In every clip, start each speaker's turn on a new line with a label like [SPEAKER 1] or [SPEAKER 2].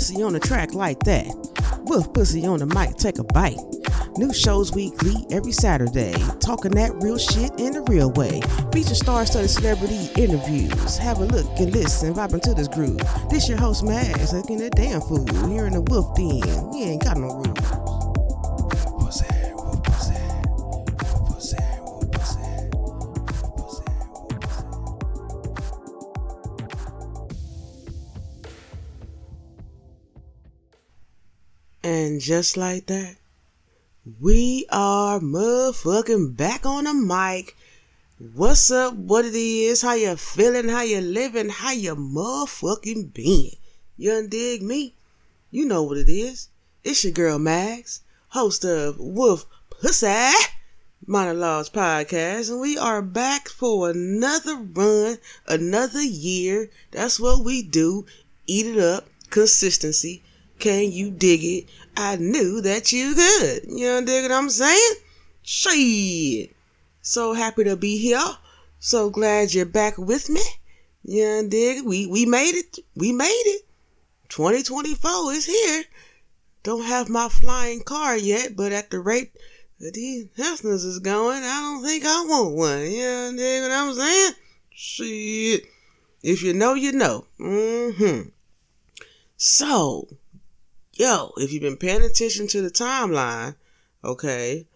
[SPEAKER 1] pussy on the track like that. Wolf pussy on the mic, take a bite. New shows weekly every Saturday. Talking that real shit in a real way. Feature star-studded celebrity interviews. Have a look and listen, vibing to this groove. This your host Max, looking that damn fool. Here in the Wolf Den, we ain't got no rules. And just like that, we are motherfucking back on the mic. What's up? What it is? How you feeling? How you living? How you motherfucking being? You dig me? You know what it is. It's your girl Max, host of Wolf Pussy Monologues Podcast, and we are back for another run, another year. That's what we do. Eat it up. Consistency. Can you dig it? I knew that you could. You know, dig what I'm saying? Shit. So happy to be here. So glad you're back with me. You know, dig We we made it. We made it. 2024 is here. Don't have my flying car yet, but at the rate that these Cessnas is going, I don't think I want one. You know, dig what I'm saying? Shit. If you know, you know. Mm-hmm. So, yo, if you've been paying attention to the timeline, okay,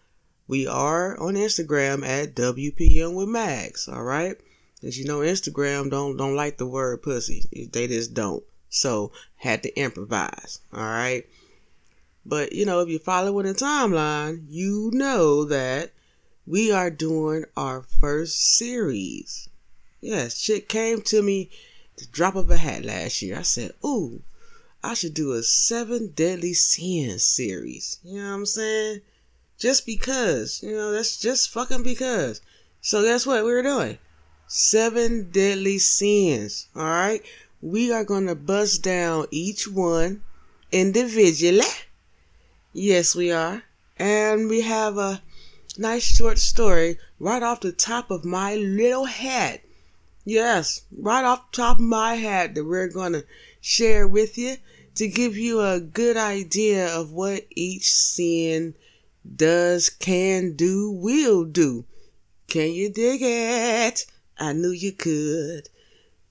[SPEAKER 1] we are on Instagram at WPM with Max, all right? As you know, Instagram don't don't like the word pussy. They just don't. So had to improvise. All right. But you know, if you're following the timeline, you know that we are doing our first series. Yes, shit came to me the drop of a hat last year. I said, ooh, I should do a seven deadly sins series. You know what I'm saying? Just because. You know, that's just fucking because. So guess what we're doing? Seven deadly sins. Alright? We are gonna bust down each one individually. Yes, we are. And we have a nice short story right off the top of my little head. Yes, right off the top of my head that we're gonna share with you to give you a good idea of what each sin does, can do, will do. Can you dig it? I knew you could.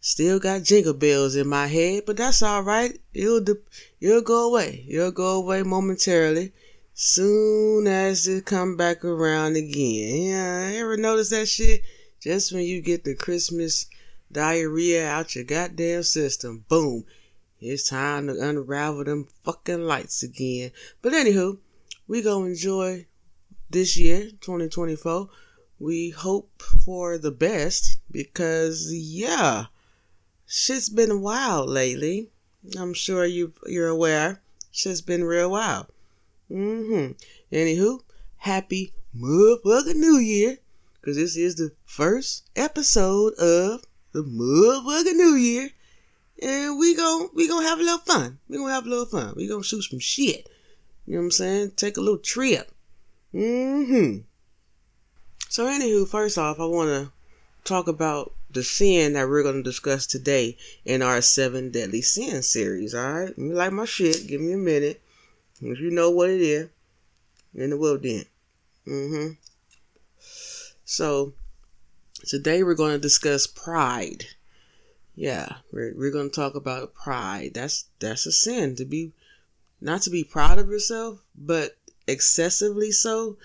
[SPEAKER 1] Still got jingle bells in my head, but that's all right. It'll it'll go away. It'll go away momentarily, soon as it come back around again. Yeah, ever notice that shit? Just when you get the Christmas diarrhea out your goddamn system, boom, it's time to unravel them fucking lights again. But anywho, we gonna enjoy this year, 2024. We hope for the best because yeah, shit's been wild lately. I'm sure you you're aware. Shit's been real wild. Mm-hmm. Anywho, happy motherfucking New Year. Cause this is the first episode of the motherfucking New Year and we gon' we gonna have a little fun. We gonna have a little fun. We gonna shoot some shit. You know what I'm saying? Take a little trip. Mm-hmm. So anywho, first off, I wanna talk about the sin that we're gonna discuss today in our seven deadly sin series. Alright? You like my shit, give me a minute. If you know what it is, in the world then. Mm-hmm. So today we're gonna discuss pride. Yeah, we're we're gonna talk about pride. That's that's a sin to be not to be proud of yourself, but excessively so.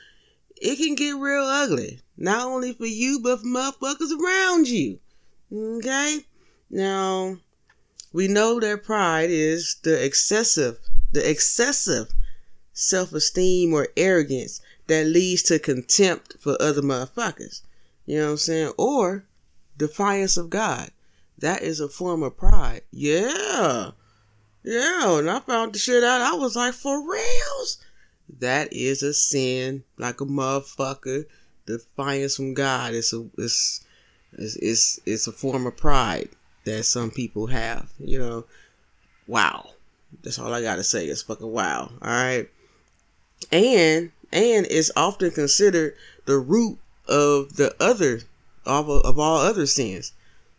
[SPEAKER 1] It can get real ugly. Not only for you, but for motherfuckers around you. Okay? Now, we know that pride is the excessive, the excessive self-esteem or arrogance that leads to contempt for other motherfuckers. You know what I'm saying? Or defiance of God. That is a form of pride. Yeah. Yeah. And I found the shit out. I was like, for reals? That is a sin, like a motherfucker. Defiance from God. It's a it's it's it's, it's a form of pride that some people have. You know. Wow. That's all I gotta say. It's fucking wow. Alright. And and it's often considered the root of the other of, of all other sins.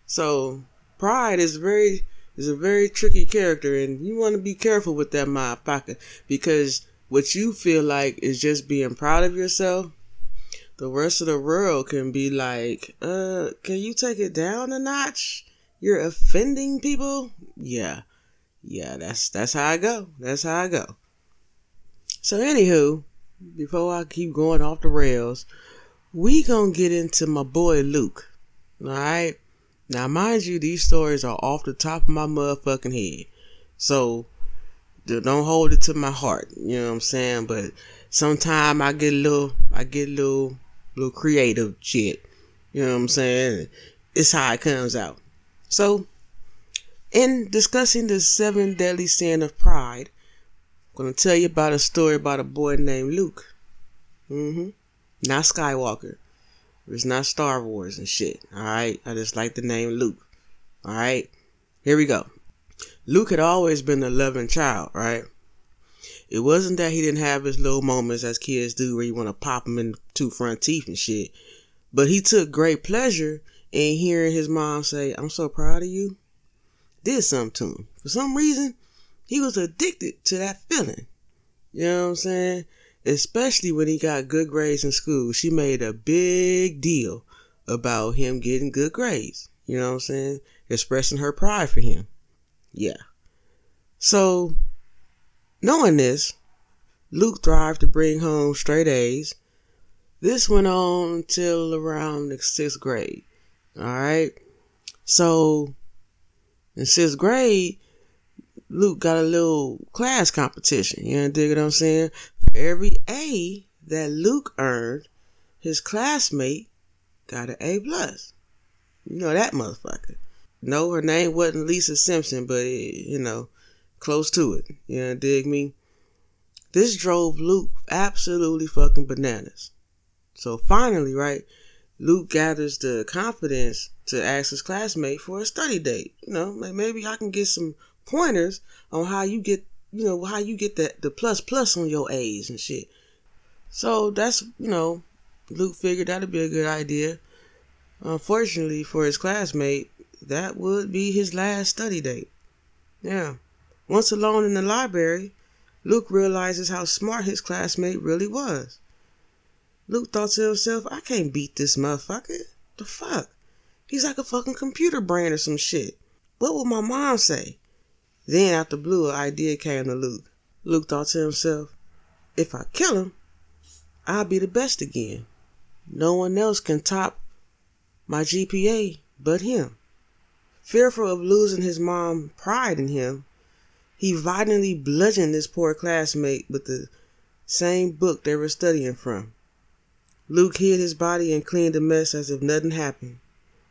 [SPEAKER 1] So pride is very is a very tricky character, and you want to be careful with that motherfucker because what you feel like is just being proud of yourself. The rest of the world can be like, uh, can you take it down a notch? You're offending people. Yeah, yeah, that's that's how I go. That's how I go. So anywho, before I keep going off the rails, we gonna get into my boy Luke. Alright? Now mind you, these stories are off the top of my motherfucking head. So don't hold it to my heart. You know what I'm saying? But sometimes I get a little I get a little little creative shit. You know what I'm saying? It's how it comes out. So in discussing the seven deadly sin of pride, I'm gonna tell you about a story about a boy named Luke. Mm-hmm. Not Skywalker. It's not Star Wars and shit. Alright? I just like the name Luke. Alright? Here we go. Luke had always been a loving child, right? It wasn't that he didn't have his little moments as kids do where you want to pop him in two front teeth and shit. But he took great pleasure in hearing his mom say, I'm so proud of you. Did something to him. For some reason, he was addicted to that feeling. You know what I'm saying? Especially when he got good grades in school. She made a big deal about him getting good grades. You know what I'm saying? Expressing her pride for him. Yeah. So, knowing this, Luke thrived to bring home straight A's. This went on until around the sixth grade. Alright? So, in sixth grade, Luke got a little class competition. You know, dig what I'm saying? Every A that Luke earned, his classmate got an A plus. You know that motherfucker. No, her name wasn't Lisa Simpson, but it, you know, close to it. You know, dig me? This drove Luke absolutely fucking bananas. So finally, right, Luke gathers the confidence to ask his classmate for a study date. You know, like maybe I can get some pointers on how you get you know, how you get the, the plus plus on your A's and shit. So that's, you know, Luke figured that'd be a good idea. Unfortunately for his classmate, that would be his last study date. Yeah. Once alone in the library, Luke realizes how smart his classmate really was. Luke thought to himself, I can't beat this motherfucker. The fuck? He's like a fucking computer brain or some shit. What would my mom say? Then, out the blue, an idea came to Luke. Luke thought to himself, if I kill him, I'll be the best again. No one else can top my GPA but him. Fearful of losing his mom pride in him, he violently bludgeoned his poor classmate with the same book they were studying from. Luke hid his body and cleaned the mess as if nothing happened.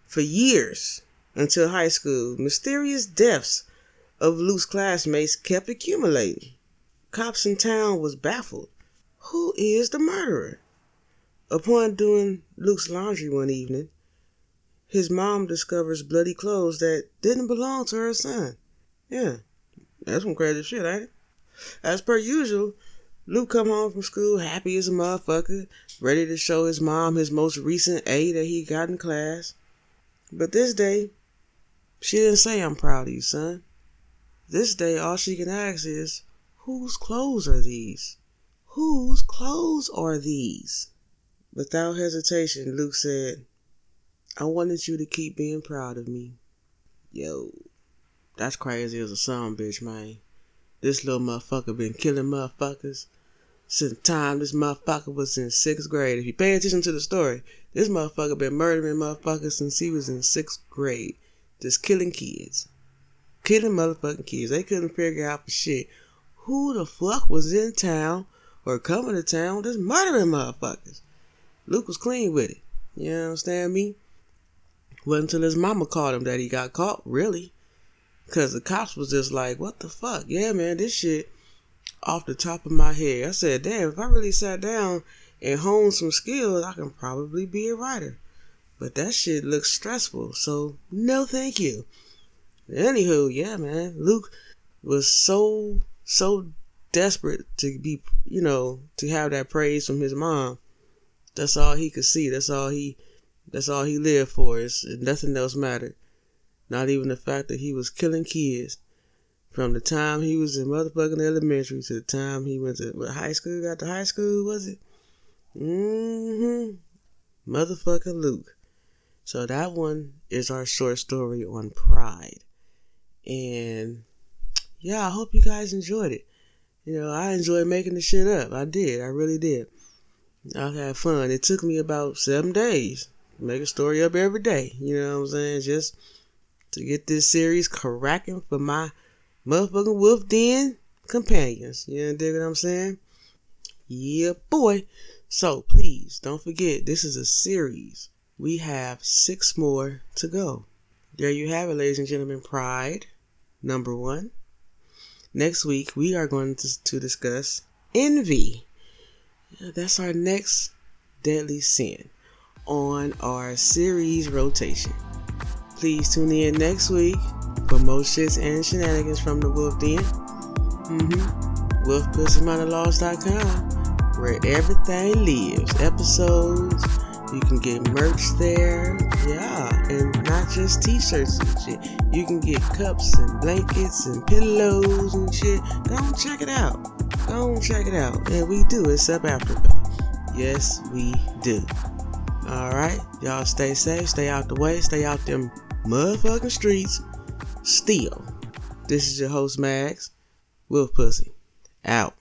[SPEAKER 1] For years, until high school, mysterious deaths of Luke's classmates kept accumulating. Cops in town was baffled. Who is the murderer? Upon doing Luke's laundry one evening, his mom discovers bloody clothes that didn't belong to her son. Yeah, that's some crazy shit, ain't it? As per usual, Luke come home from school happy as a motherfucker, ready to show his mom his most recent A that he got in class. But this day, she didn't say I'm proud of you, son. This day, all she can ask is, Whose clothes are these? Whose clothes are these? Without hesitation, Luke said, I wanted you to keep being proud of me. Yo, that's crazy as a son, bitch, man. This little motherfucker been killing motherfuckers since time this motherfucker was in sixth grade. If you pay attention to the story, this motherfucker been murdering motherfuckers since he was in sixth grade. Just killing kids killing motherfucking kids. They couldn't figure out for shit who the fuck was in town or coming to town just murdering motherfuckers. Luke was clean with it. You understand me? Wasn't until his mama called him that he got caught, really. Cause the cops was just like, what the fuck? Yeah, man, this shit off the top of my head. I said, damn, if I really sat down and honed some skills, I can probably be a writer. But that shit looks stressful, so no thank you. Anywho, yeah, man, Luke was so so desperate to be, you know, to have that praise from his mom. That's all he could see. That's all he that's all he lived for. It's, nothing else mattered. Not even the fact that he was killing kids from the time he was in motherfucking elementary to the time he went to high school, got to high school, was it? Mm-hmm. Motherfucking Luke. So that one is our short story on pride. And yeah, I hope you guys enjoyed it. You know, I enjoyed making the shit up. I did. I really did. I had fun. It took me about seven days. Make a story up every day. You know what I'm saying? Just to get this series cracking for my motherfucking wolf den companions. You know dig what I'm saying? Yeah, boy. So please don't forget, this is a series. We have six more to go. There you have it, ladies and gentlemen. Pride, number one. Next week, we are going to, to discuss envy. That's our next deadly sin on our series rotation. Please tune in next week for more shits and shenanigans from the Wolf Den. Mm-hmm. Where everything lives. Episodes, you can get merch there. Yeah, and just t-shirts and shit. You can get cups and blankets and pillows and shit. Go and check it out. Go and check it out. And we do accept Afterpay. Yes, we do. Alright, y'all stay safe, stay out the way, stay out them motherfucking streets. Still, this is your host Max, Wolf Pussy, out.